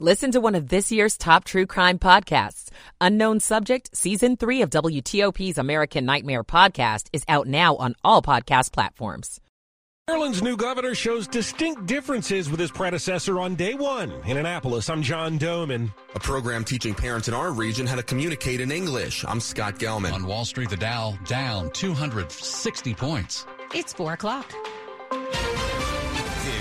Listen to one of this year's top true crime podcasts. Unknown Subject, Season 3 of WTOP's American Nightmare podcast is out now on all podcast platforms. Maryland's new governor shows distinct differences with his predecessor on day one. In Annapolis, I'm John Domen. A program teaching parents in our region how to communicate in English. I'm Scott Gelman. On Wall Street, the Dow down 260 points. It's 4 o'clock.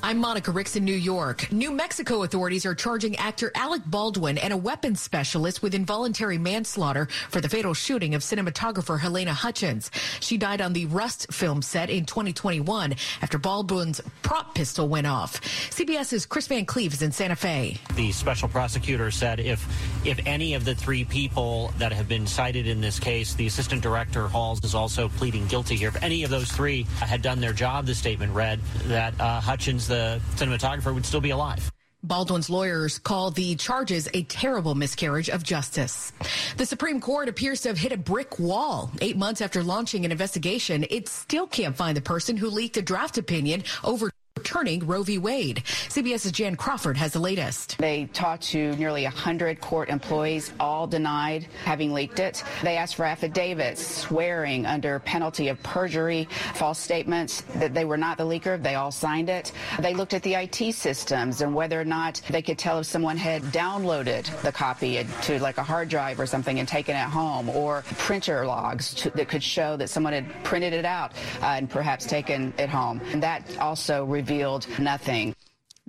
I'm Monica Ricks in New York. New Mexico authorities are charging actor Alec Baldwin and a weapons specialist with involuntary manslaughter for the fatal shooting of cinematographer Halyna Hutchins. She died on the Rust film set in 2021 after Baldwin's prop pistol went off. CBS's Kris Van Cleave is in Santa Fe. The special prosecutor said if if any of the three people that have been cited in this case, the assistant director Halls is also pleading guilty here. If any of those three had done their job, the statement read that uh, Hutchins the cinematographer would still be alive. Baldwin's lawyers call the charges a terrible miscarriage of justice. The Supreme Court appears to have hit a brick wall. Eight months after launching an investigation, it still can't find the person who leaked a draft opinion over returning Roe v. Wade. CBS's Jan Crawford has the latest. They talked to nearly 100 court employees, all denied having leaked it. They asked for affidavits swearing under penalty of perjury, false statements that they were not the leaker. They all signed it. They looked at the IT systems and whether or not they could tell if someone had downloaded the copy to like a hard drive or something and taken it home, or printer logs to, that could show that someone had printed it out uh, and perhaps taken it home. And that also revealed revealed nothing.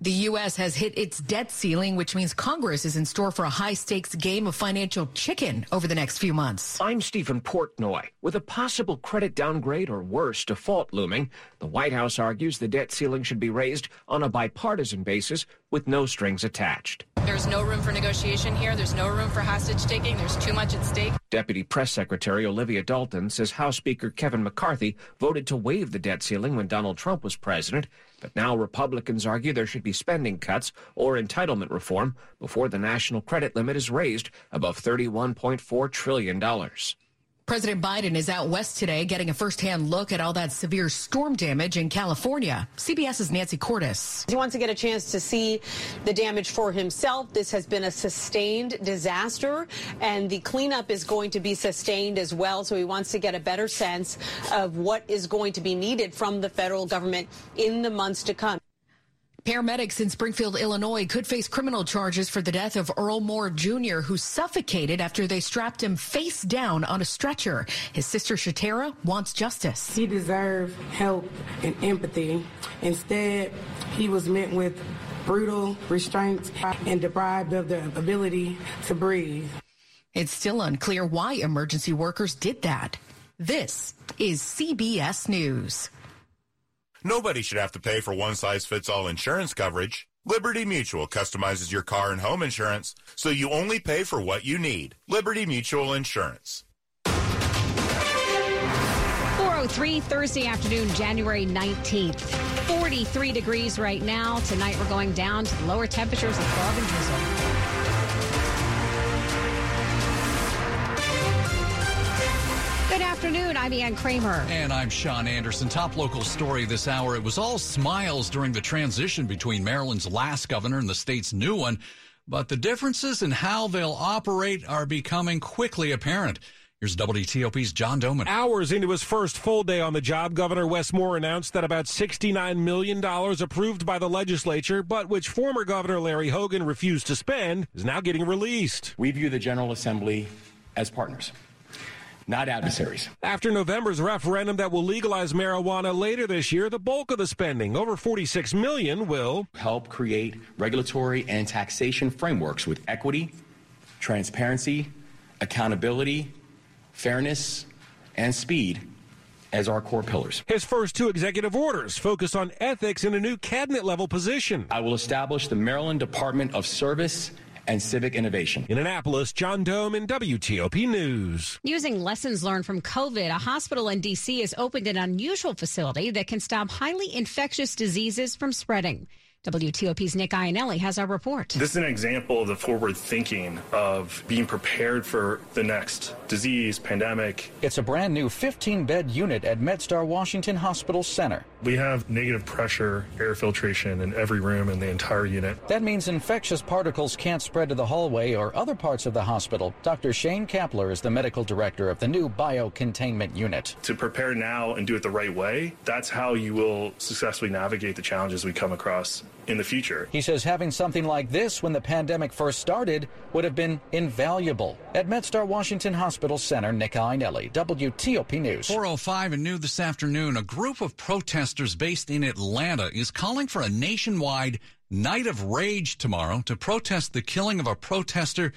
The U.S. has hit its debt ceiling, which means Congress is in store for a high stakes game of financial chicken over the next few months. I'm Steven Portnoy. With a possible credit downgrade or worse default looming, the White House argues the debt ceiling should be raised on a bipartisan basis with no strings attached. There's no room for negotiation here. There's no room for hostage taking. There's too much at stake. Deputy Press Secretary Olivia Dalton says House Speaker Kevin McCarthy voted to waive the debt ceiling when Donald Trump was president, but now Republicans argue there should be spending cuts or entitlement reform before the national credit limit is raised above $31.4 trillion. President Biden is out west today getting a firsthand look at all that severe storm damage in California. CBS's Nancy Cordes. He wants to get a chance to see the damage for himself. This has been a sustained disaster, and the cleanup is going to be sustained as well. So he wants to get a better sense of what is going to be needed from the federal government in the months to come. Paramedics in Springfield, Illinois could face criminal charges for the death of Earl Moore Jr., who suffocated after they strapped him face down on a stretcher. His sister Shatera wants justice. He deserved help and empathy. Instead, he was met with brutal restraints and deprived of the ability to breathe. It's still unclear why emergency workers did that. This is CBS News. Nobody should have to pay for one size fits all insurance coverage. Liberty Mutual customizes your car and home insurance so you only pay for what you need. Liberty Mutual Insurance. 403 Thursday afternoon, January 19th. 43 degrees right now. Tonight we're going down to lower temperatures of 12 and drizzle. Good afternoon. I'm Ann Kramer. And I'm Sean Anderson. Top local story this hour. It was all smiles during the transition between Maryland's last governor and the state's new one. But the differences in how they'll operate are becoming quickly apparent. Here's WTOP's John Domen. Hours into his first full day on the job, Governor Wes Moore announced that about $69 million approved by the legislature, but which former Governor Larry Hogan refused to spend, is now getting released. We view the General Assembly as partners not adversaries. After November's referendum that will legalize marijuana later this year, the bulk of the spending, over 46 million, will help create regulatory and taxation frameworks with equity, transparency, accountability, fairness, and speed as our core pillars. His first two executive orders focus on ethics in a new cabinet level position. I will establish the Maryland Department of Service and civic innovation. In Annapolis, John Domen WTOP News. Using lessons learned from COVID, a hospital in D.C. has opened an unusual facility that can stop highly infectious diseases from spreading. WTOP's Nick Iannelli has our report. This is an example of the forward thinking of being prepared for the next disease, pandemic. It's a brand new 15 bed unit at MedStar Washington Hospital Center. We have negative pressure air filtration in every room in the entire unit. That means infectious particles can't spread to the hallway or other parts of the hospital. Dr. Shane Kapler is the medical director of the new biocontainment unit. To prepare now and do it the right way, that's how you will successfully navigate the challenges we come across in the future. He says having something like this when the pandemic first started would have been invaluable. At MedStar Washington Hospital Center, Nick Iannelli, WTOP News. 405 and new this afternoon, a group of protesters based in Atlanta is calling for a nationwide night of rage tomorrow to protest the killing of a protester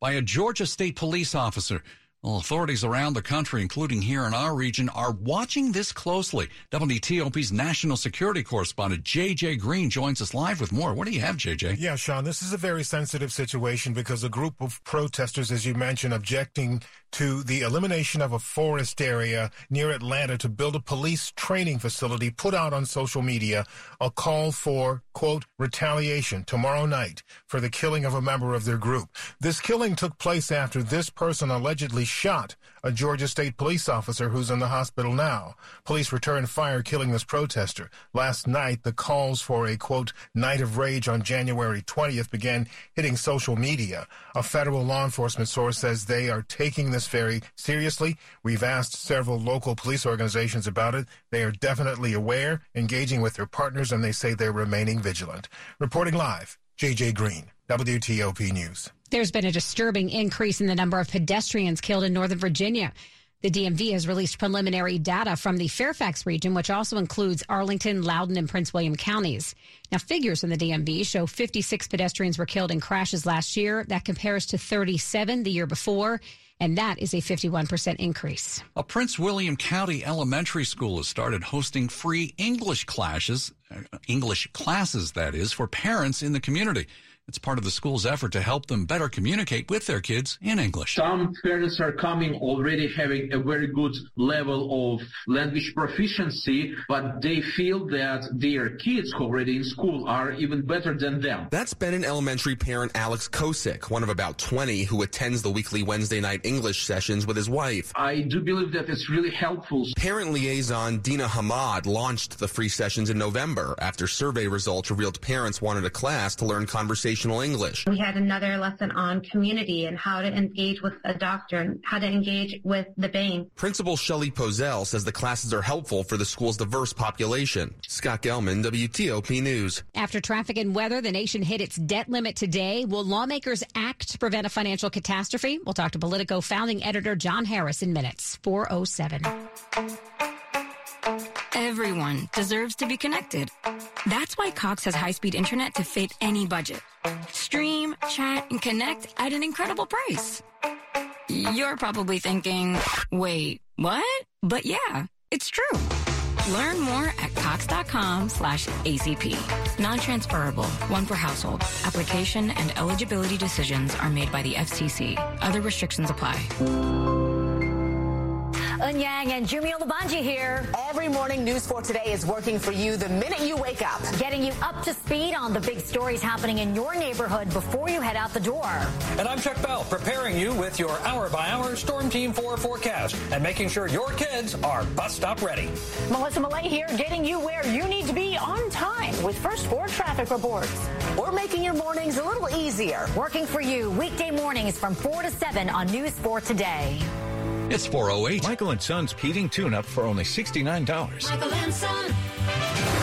by a Georgia State police officer. Well, authorities around the country, including here in our region, are watching this closely. WTOP's national security correspondent JJ Green joins us live with more. What do you have, JJ? Yeah, Sean, this is a very sensitive situation because a group of protesters, as you mentioned, objecting to the elimination of a forest area near Atlanta to build a police training facility put out on social media a call for, quote, retaliation tomorrow night for the killing of a member of their group. This killing took place after this person allegedly shot a Georgia State police officer who's in the hospital now. Police returned fire killing this protester. Last night, the calls for a, quote, night of rage on January 20th began hitting social media. A federal law enforcement source says they are taking this very seriously. We've asked several local police organizations about it. They are definitely aware, engaging with their partners, and they say they're remaining vigilant. Reporting live, JJ Green, WTOP News. There's been a disturbing increase in the number of pedestrians killed in Northern Virginia. The DMV has released preliminary data from the Fairfax region, which also includes Arlington, Loudoun, and Prince William counties. Now, figures from the DMV show 56 pedestrians were killed in crashes last year. That compares to 37 the year before, and that is a 51% increase. A Prince William County elementary school has started hosting free English classes, uh, English classes, that is, for parents in the community. It's part of the school's effort to help them better communicate with their kids in English. Some parents are coming already having a very good level of language proficiency, but they feel that their kids already in school are even better than them. That's Benin Elementary parent Alex Kosick, one of about 20 who attends the weekly Wednesday night English sessions with his wife. I do believe that it's really helpful. Parent liaison Dina Hamad launched the free sessions in November after survey results revealed parents wanted a class to learn conversation English. We had another lesson on community and how to engage with a doctor and how to engage with the bank. Principal Shelley Pozell says the classes are helpful for the school's diverse population. Scott Gelman, WTOP News. After traffic and weather, the nation hit its debt limit today. Will lawmakers act to prevent a financial catastrophe? We'll talk to Politico founding editor John Harris in minutes. 407. Everyone deserves to be connected. That's why Cox has high speed internet to fit any budget. Stream, chat, and connect at an incredible price. You're probably thinking, wait, what? But yeah, it's true. Learn more at cox.com slash ACP. Non-transferable, one per household. Application and eligibility decisions are made by the FCC. Other restrictions apply. Eun and Jumio Labanji here. Every morning, News 4 Today is working for you the minute you wake up. Getting you up to speed on the big stories happening in your neighborhood before you head out the door. And I'm Chuck Bell, preparing you with your hour-by-hour Storm Team 4 forecast and making sure your kids are bus stop ready. Melissa Mollet here, getting you where you need to be on time with First 4 traffic reports. We're making your mornings a little easier. Working for you weekday mornings from 4 to 7 on News 4 Today. It's 408. Michael and Son's heating tune up for only $69. Michael and Son.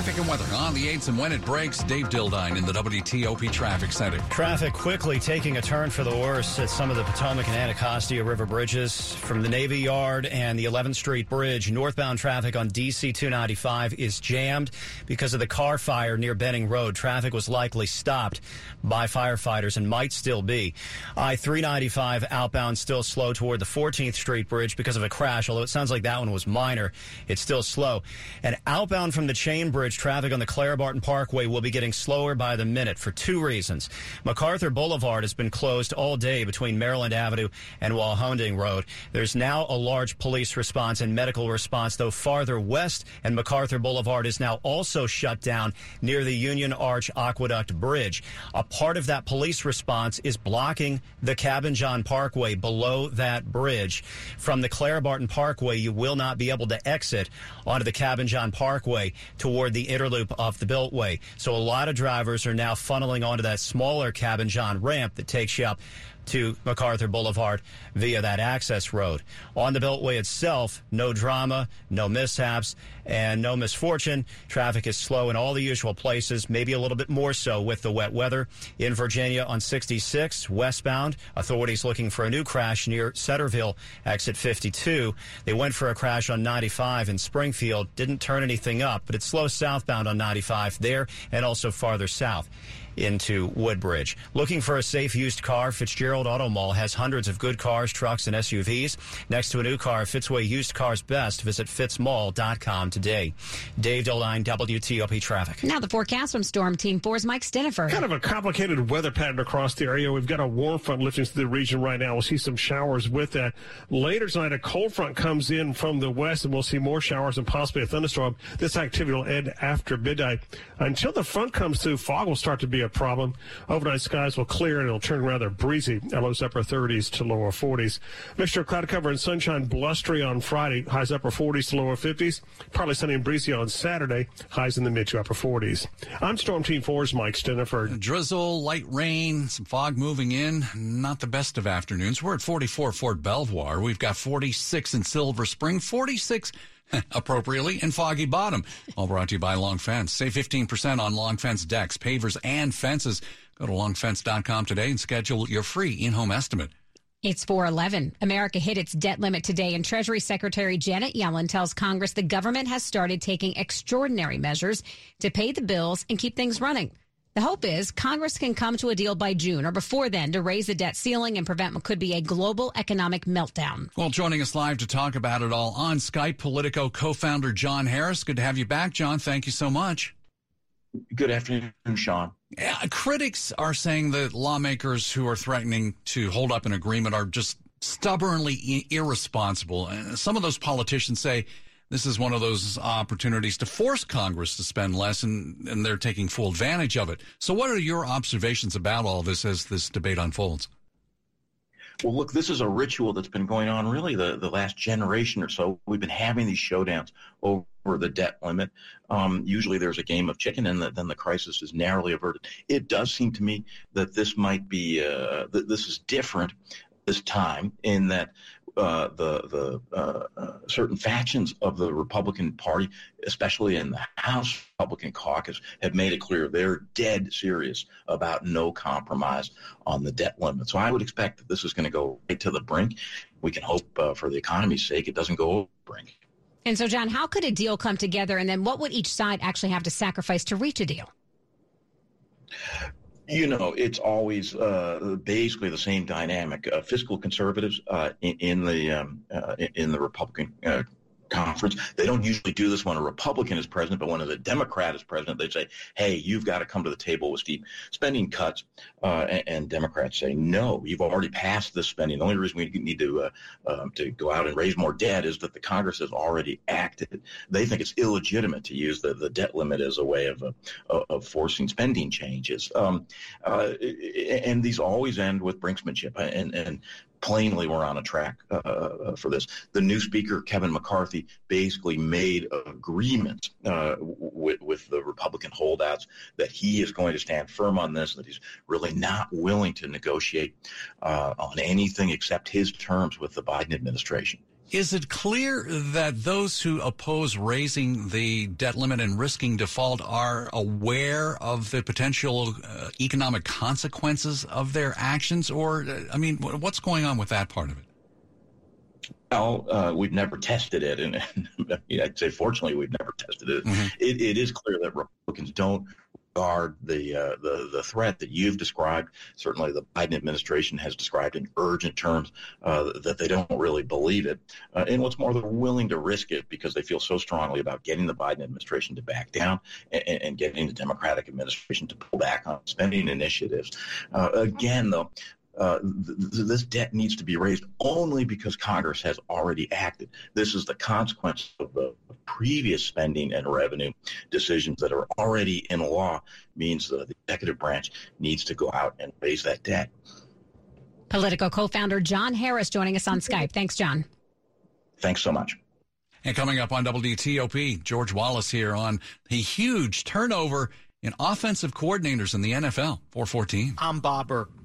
Traffic and weather on the 8s and when it breaks. Dave Dildine in the WTOP Traffic Center. Traffic quickly taking a turn for the worse at some of the Potomac and Anacostia River bridges from the Navy Yard and the 11th Street Bridge. Northbound traffic on DC 295 is jammed because of the car fire near Benning Road. Traffic was likely stopped by firefighters and might still be. I 395 outbound still slow toward the 14th Street Bridge because of a crash, although it sounds like that one was minor. It's still slow. And outbound from the Chain Bridge Traffic on the Clara Barton Parkway will be getting slower by the minute for two reasons. MacArthur Boulevard has been closed all day between Maryland Avenue and Walhonding Road. There's now a large police response and medical response, though farther west, and MacArthur Boulevard is now also shut down near the Union Arch Aqueduct Bridge. A part of that police response is blocking the Cabin John Parkway below that bridge. From the Clara Barton Parkway, you will not be able to exit onto the Cabin John Parkway toward the inner loop of the Beltway. So a lot of drivers are now funneling onto that smaller Cabin John ramp that takes you up to MacArthur Boulevard via that access road. On the Beltway itself, no drama, no mishaps, and no misfortune. Traffic is slow in all the usual places, maybe a little bit more so with the wet weather. In Virginia on 66, westbound, authorities looking for a new crash near Centreville, exit 52. They went for a crash on 95 in Springfield, didn't turn anything up, but it's slow southbound on 95 there and also farther south into Woodbridge. Looking for a safe used car? Fitzgerald Auto Mall has hundreds of good cars, trucks, and SUVs. Next to a new car, Fitzway Used Cars Best. Visit fitzmall.com today. Dave Dildine, WTOP Traffic. Now the forecast from Storm Team 4's Mike Stinneford. Kind of a complicated weather pattern across the area. We've got a warm front lifting through the region right now. We'll see some showers with that. Later tonight, a cold front comes in from the west, and we'll see more showers and possibly a thunderstorm. This activity will end after midnight. Until the front comes through, fog will start to be a problem. Overnight skies will clear and it'll turn rather breezy. Lows upper 30s to lower 40s. Mixture of cloud cover and sunshine blustery on Friday. Highs upper 40s to lower 50s. Partly sunny and breezy on Saturday. Highs in the mid to upper 40s. I'm Storm Team 4's Mike Stinneford. Drizzle, light rain, some fog moving in. Not the best of afternoons. We're at 44 Fort Belvoir. We've got 46 in Silver Spring, 46 appropriately, in Foggy Bottom. All brought to you by Long Fence. Save 15% on Long Fence decks, pavers, and fences. Go to longfence.com today and schedule your free in-home estimate. It's 411. America hit its debt limit today, and Treasury Secretary Janet Yellen tells Congress the government has started taking extraordinary measures to pay the bills and keep things running. The hope is Congress can come to a deal by June or before then to raise the debt ceiling and prevent what could be a global economic meltdown. Well, joining us live to talk about it all on Skype, Politico co-founder John Harris. Good to have you back, John. Thank you so much. Good afternoon, Sean. Yeah, critics are saying that lawmakers who are threatening to hold up an agreement are just stubbornly irresponsible. And some of those politicians say this is one of those opportunities to force Congress to spend less, and, and they're taking full advantage of it. So, what are your observations about all this as this debate unfolds? Well, look, this is a ritual that's been going on really the, the last generation or so. We've been having these showdowns over the debt limit. Um, usually there's a game of chicken and the, then the crisis is narrowly averted. It does seem to me that this might be, uh, th- this is different this time in that uh, the the uh, uh, certain factions of the Republican Party, especially in the House Republican caucus, have made it clear they're dead serious about no compromise on the debt limit. So I would expect that this is going to go right to the brink. We can hope, uh, for the economy's sake, it doesn't go over the brink. And so, John, how could a deal come together, and then what would each side actually have to sacrifice to reach a deal? You know, it's always uh, basically the same dynamic. Uh, fiscal conservatives uh, in, in, the um, uh, in the Republican uh, conference. They don't usually do this when a Republican is president, but when a Democrat is president, they say, "Hey, you've got to come to the table with steep spending cuts." Uh, and, and, Democrats say, "No, you've already passed this spending. The only reason we need to uh, um, to go out and raise more debt is that the Congress has already acted. They think it's illegitimate to use the, the debt limit as a way of uh, of forcing spending changes. Um, uh, and these always end with brinksmanship. And and plainly we're on a track uh, for this. The new speaker, Kevin McCarthy, basically made agreement uh, with, with the Republican holdouts that he is going to stand firm on this, that he's really not willing to negotiate uh, on anything except his terms with the Biden administration. Is it clear that those who oppose raising the debt limit and risking default are aware of the potential uh, economic consequences of their actions? Or, uh, I mean, what's going on with that part of it? Well, uh, we've never tested it, and, and, I'd say fortunately we've never tested it. Mm-hmm. it. It is clear that Republicans don't regard the, uh, the the threat that you've described. Certainly, the Biden administration has described in urgent terms uh, that they don't really believe it, uh, and what's more, they're willing to risk it because they feel so strongly about getting the Biden administration to back down and, and getting the Democratic administration to pull back on spending initiatives. Uh, again, though, uh, th- th- this debt needs to be raised only because Congress has already acted. This is the consequence of the previous spending and revenue decisions that are already in law, means that the executive branch needs to go out and raise that debt. Politico co founder John Harris joining us on Skype. Thanks, John. Thanks so much. And coming up on WTOP, George Wallace here on the huge turnover in offensive coordinators in the NFL. 414. I'm Bob Burke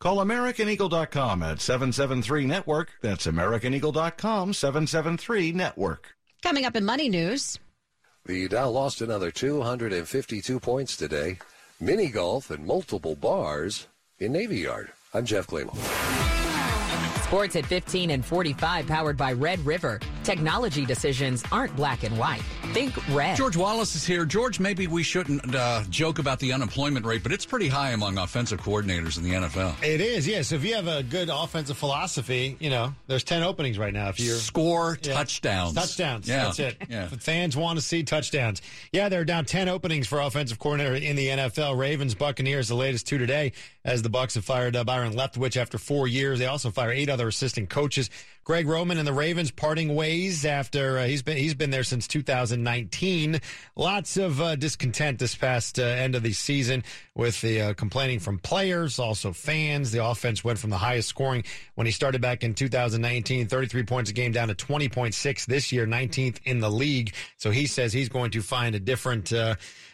Call AmericanEagle.com at 773 Network. That's AmericanEagle.com 773 Network. Coming up in Money News. The Dow lost another 252 points today. Mini golf and multiple bars in Navy Yard. I'm Jeff Clabaugh. Sports at 15 and 45, powered by Red River. Technology decisions aren't black and white. Think red. George Wallace is here. George, maybe we shouldn't uh, joke about the unemployment rate, but it's pretty high among offensive coordinators in the NFL. It is, yes. If you have a good offensive philosophy, you know, there's 10 openings right now. If you score yeah. touchdowns. Touchdowns. Yeah. That's it. Yeah. Fans want to see touchdowns. Yeah, they're down 10 openings for offensive coordinator in the NFL. Ravens, Buccaneers, the latest two today, as the Bucks have fired uh, Byron Leftwich after four years. They also fire eight other assistant coaches. Greg Roman and the Ravens parting ways after uh, he's been he's been there since 2019. Lots of uh, discontent this past uh, end of the season with the uh, complaining from players, also fans. The offense went from the highest scoring when he started back in 2019, 33 points a game, down to 20.6 this year, 19th in the league. So he says he's going to find a different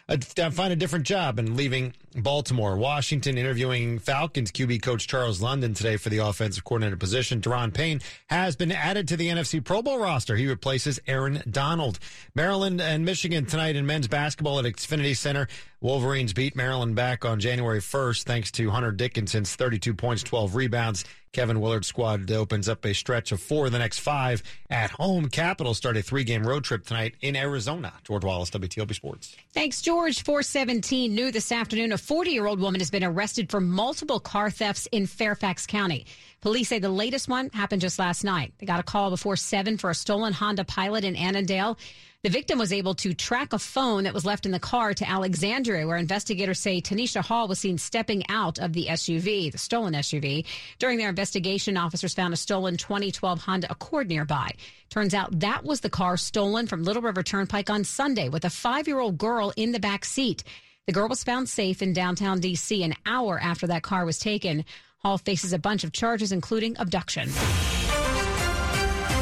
uh, find a different job and leaving Baltimore. Washington interviewing Falcons QB coach Charles London today for the offensive coordinator position. Daron Payne has been added to the NFC Pro Bowl roster. He replaces Aaron Donald. Maryland and Michigan tonight in men's basketball at Xfinity Center. Wolverines beat Maryland back on January 1st thanks to Hunter Dickinson's 32 points, 12 rebounds. Kevin Willard's squad opens up a stretch of four the next five at home. Capitals start a three game road trip tonight in Arizona. George Wallace, WTOP Sports. Thanks, George. 417 new this afternoon. A 40 year old woman has been arrested for multiple car thefts in Fairfax County. Police say the latest one happened just last night. They got a call before 7 for a stolen Honda Pilot in Annandale. The victim was able to track a phone that was left in the car to Alexandria, where investigators say Tanisha Hall was seen stepping out of the SUV, the stolen SUV. During their investigation, officers found a stolen 2012 Honda Accord nearby. Turns out that was the car stolen from Little River Turnpike on Sunday with a five year old girl in the back seat. The girl was found safe in downtown D.C. an hour after that car was taken. Hall faces a bunch of charges, including abduction.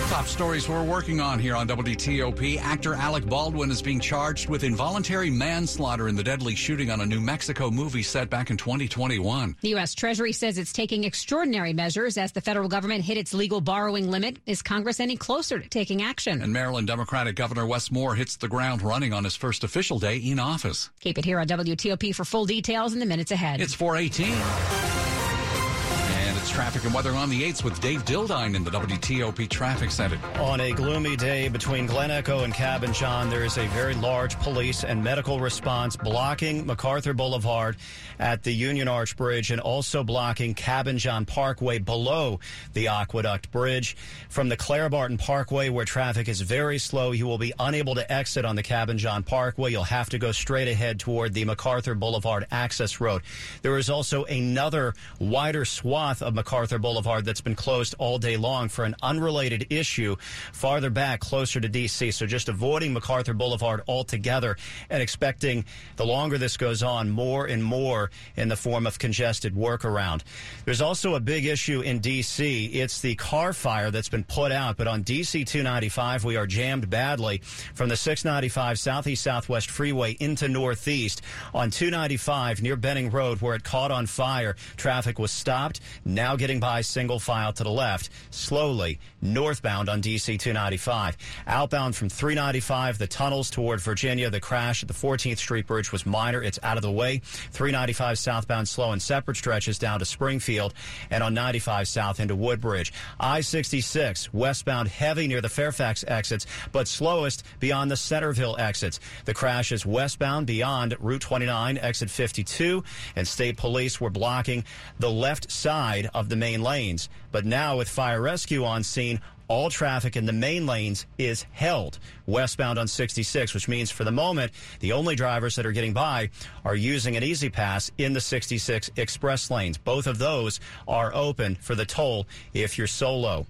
Top stories we're working on here on WTOP. Actor Alec Baldwin is being charged with involuntary manslaughter in the deadly shooting on a New Mexico movie set back in 2021. The U.S. Treasury says it's taking extraordinary measures as the federal government hit its legal borrowing limit. Is Congress any closer to taking action? And Maryland Democratic Governor Wes Moore hits the ground running on his first official day in office. Keep it here on WTOP for full details in the minutes ahead. It's 418. Traffic and weather on the 8th with Dave Dildine in the WTOP Traffic Center. On a gloomy day between Glen Echo and Cabin John, there is a very large police and medical response blocking MacArthur Boulevard at the Union Arch Bridge and also blocking Cabin John Parkway below the Aqueduct Bridge. From the Clara Barton Parkway, where traffic is very slow, you will be unable to exit on the Cabin John Parkway. You'll have to go straight ahead toward the MacArthur Boulevard access road. There is also another wider swath of of MacArthur Boulevard that's been closed all day long for an unrelated issue farther back, closer to D.C. So just avoiding MacArthur Boulevard altogether and expecting the longer this goes on, more and more in the form of congested workaround. There's also a big issue in D.C. It's the car fire that's been put out, but on D.C. 295, we are jammed badly from the 695 Southeast Southwest Freeway into Northeast. On 295 near Benning Road, where it caught on fire, traffic was stopped, now getting by single file to the left, slowly northbound on DC 295. Outbound from 395, the tunnels toward Virginia, the crash at the 14th Street Bridge was minor. It's out of the way. 395 southbound slow in separate stretches down to Springfield and on 95 south into Woodbridge. I 66 westbound heavy near the Fairfax exits, but slowest beyond the Centreville exits. The crash is westbound beyond Route 29, exit 52, and state police were blocking the left side of the main lanes. But now with fire rescue on scene, all traffic in the main lanes is held westbound on 66, which means for the moment, the only drivers that are getting by are using an E-ZPass in the 66 express lanes. Both of those are open for the toll if you're solo.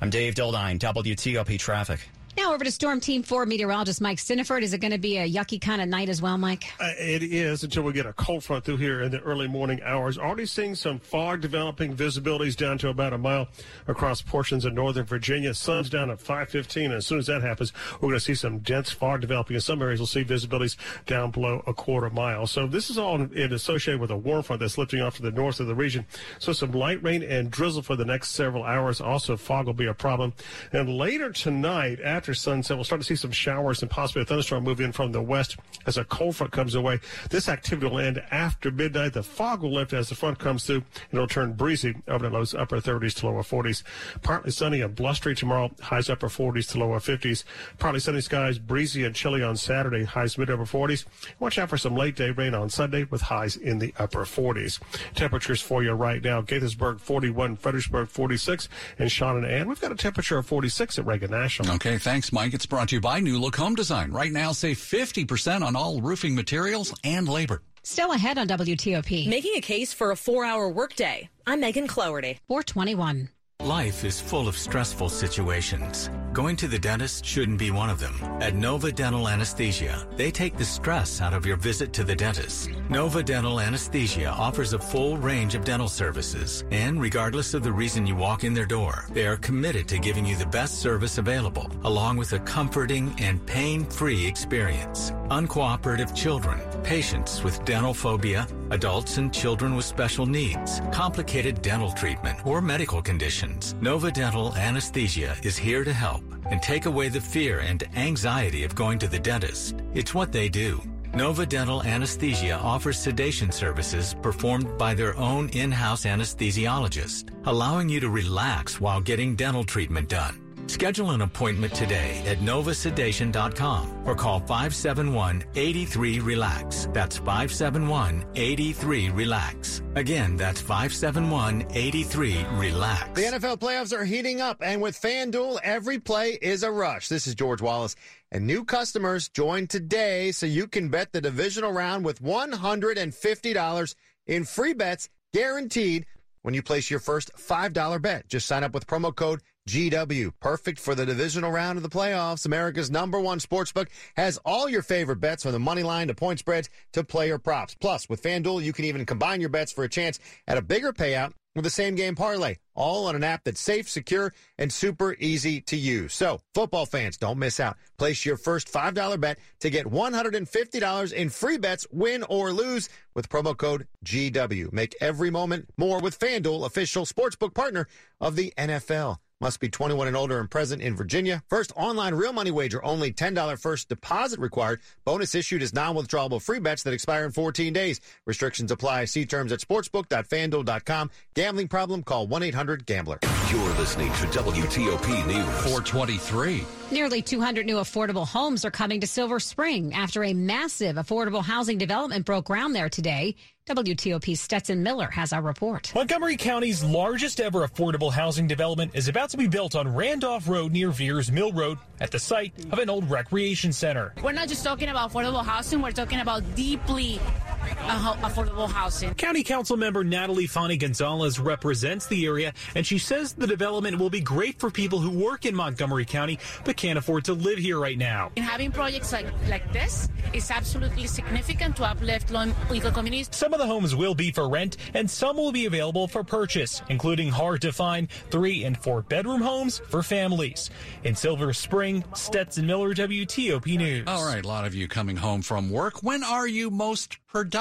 I'm Dave Dildine, WTOP Traffic. Now over to Storm Team 4 meteorologist Mike Stinneford. Is it going to be a yucky kind of night as well, Mike? Uh, it is until we get a cold front through here in the early morning hours. Already seeing some fog developing, visibilities down to about a mile across portions of northern Virginia. Sun's down at 515. And as soon as that happens, we're going to see some dense fog developing. In some areas, we'll see visibilities down below a quarter mile. So this is all in associated with a warm front that's lifting off to the north of the region. So some light rain and drizzle for the next several hours. Also, fog will be a problem. And later tonight, after after sunset, we'll start to see some showers and possibly a thunderstorm move in from the west as a cold front comes away. This activity will end after midnight. The fog will lift as the front comes through, and it'll turn breezy over the lows upper 30s to lower 40s. Partly sunny and blustery tomorrow, highs upper 40s to lower 50s. Partly sunny skies, breezy and chilly on Saturday, highs mid upper 40s. Watch out for some late day rain on Sunday with highs in the upper 40s. Temperatures for you right now: Gaithersburg 41, Fredericksburg 46, and Sean and Ann. We've got a temperature of 46 at Reagan National. Okay, thanks. Thanks, Mike. It's brought to you by New Look Home Design. Right now, save 50% on all roofing materials and labor. Still ahead on WTOP. Making a case for a four hour workday. I'm Megan Cloherty. 421. Life is full of stressful situations. Going to the dentist shouldn't be one of them. At Nova Dental Anesthesia, they take the stress out of your visit to the dentist. Nova Dental Anesthesia offers a full range of dental services, and regardless of the reason you walk in their door, they are committed to giving you the best service available, along with a comforting and pain-free experience. Uncooperative children, patients with dental phobia, adults and children with special needs, complicated dental treatment, or medical conditions. Nova Dental Anesthesia is here to help and take away the fear and anxiety of going to the dentist. It's what they do. Nova Dental Anesthesia offers sedation services performed by their own in-house anesthesiologist, allowing you to relax while getting dental treatment done. Schedule an appointment today at novasedation.com or call 571-83-RELAX. That's 571-83-RELAX. Again, that's 571-83-RELAX. The NFL playoffs are heating up, and with FanDuel, every play is a rush. This is George Wallace, and new customers join today so you can bet the divisional round with $150 in free bets guaranteed when you place your first $5 bet. Just sign up with promo code GW. Perfect for the divisional round of the playoffs. America's number one sportsbook has all your favorite bets from the money line to point spreads to player props. Plus, with FanDuel, you can even combine your bets for a chance at a bigger payout with the same game parlay, all on an app that's safe, secure, and super easy to use. So, football fans, don't miss out. Place your first $5 bet to get $150 in free bets, win or lose, with promo code GW. Make every moment more with FanDuel, official sportsbook partner of the NFL. Must be 21 and older and present in Virginia. First online real money wager, only $10 first deposit required. Bonus issued is non-withdrawable free bets that expire in 14 days. Restrictions apply. See terms at sportsbook.fanduel.com. Gambling problem? Call 1-800-GAMBLER. You're listening to WTOP News. 423. Nearly 200 new affordable homes are coming to Silver Spring after a massive affordable housing development broke ground there today. WTOP's Stetson Miller has our report. Montgomery County's largest ever affordable housing development is about to be built on Randolph Road near Viers Mill Road at the site of an old recreation center. We're not just talking about affordable housing, we're talking about deeply affordable housing. County Council member Natalie Fani Gonzalez represents the area, and she says the development will be great for people who work in Montgomery County but can't afford to live here right now. And having projects like, like this is absolutely significant to uplift low-income communities. Some of the homes will be for rent, and some will be available for purchase, including hard-to-find three and four bedroom homes for families. In Silver Spring, Stetson Miller, WTOP News. All right, a lot of you coming home from work. When are you most productive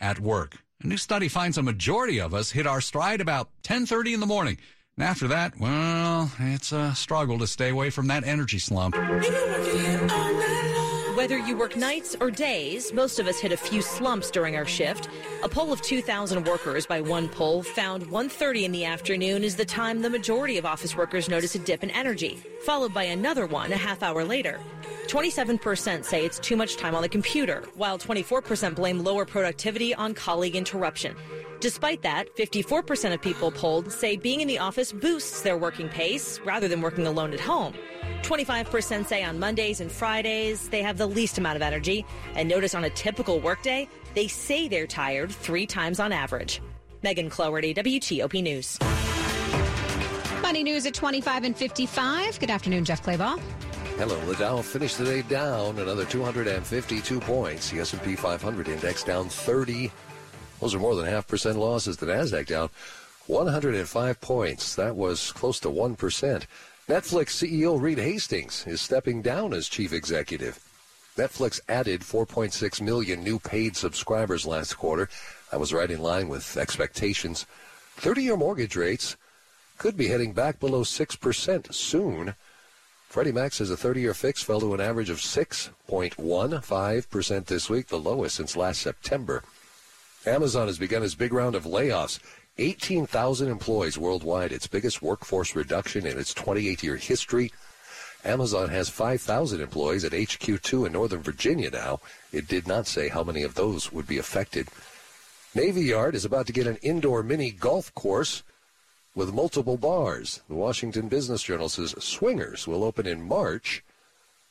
at work? A new study finds a majority of us hit our stride about 10:30 in the morning. And after that, well, it's a struggle to stay away from that energy slump. Whether you work nights or days, most of us hit a few slumps during our shift. A poll of 2,000 workers by one poll found 1.30 in the afternoon is the time the majority of office workers notice a dip in energy, followed by another one a half hour later. 27% say it's too much time on the computer, while 24% blame lower productivity on colleague interruption. Despite that, 54% of people polled say being in the office boosts their working pace rather than working alone at home. 25% say on Mondays and Fridays they have the least amount of energy, and notice on a typical workday, they say they're tired three times on average. Megan Cloherty, WTOP News. Money news at 25 and 55. Good afternoon, Jeff Clabaugh. Hello, the Dow finished the day down another 252 points. The S&P 500 index down 30. Those are more than half percent losses. The Nasdaq down 105 points. That was close to 1%. Netflix CEO Reed Hastings is stepping down as chief executive. Netflix added 4.6 million new paid subscribers last quarter. That was right in line with expectations. 30-year mortgage rates could be heading back below 6% soon. Freddie Mac says a 30-year fix fell to an average of 6.15% this week, the lowest since last September. Amazon has begun its big round of layoffs. 18,000 employees worldwide, its biggest workforce reduction in its 28-year history. Amazon has 5,000 employees at HQ2 in Northern Virginia now. It did not say how many of those would be affected. Navy Yard is about to get an indoor mini golf course with multiple bars. The Washington Business Journal says Swingers will open in March.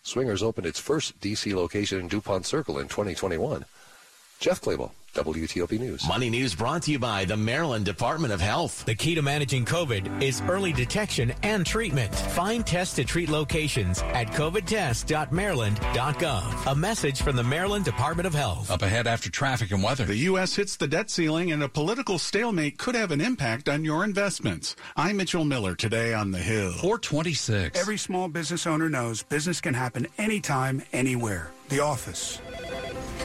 Swingers opened its first DC location in Dupont Circle in 2021. Jeff Clabaugh, WTOP News. Money News brought to you by the Maryland Department of Health. The key to managing COVID is early detection and treatment. Find test to treat locations at covidtest.maryland.gov. A message from the Maryland Department of Health. Up ahead after traffic and weather. The U.S. hits the debt ceiling and a political stalemate could have an impact on your investments. I'm Mitchell Miller today on The Hill. 426. Every small business owner knows business can happen anytime, anywhere. The office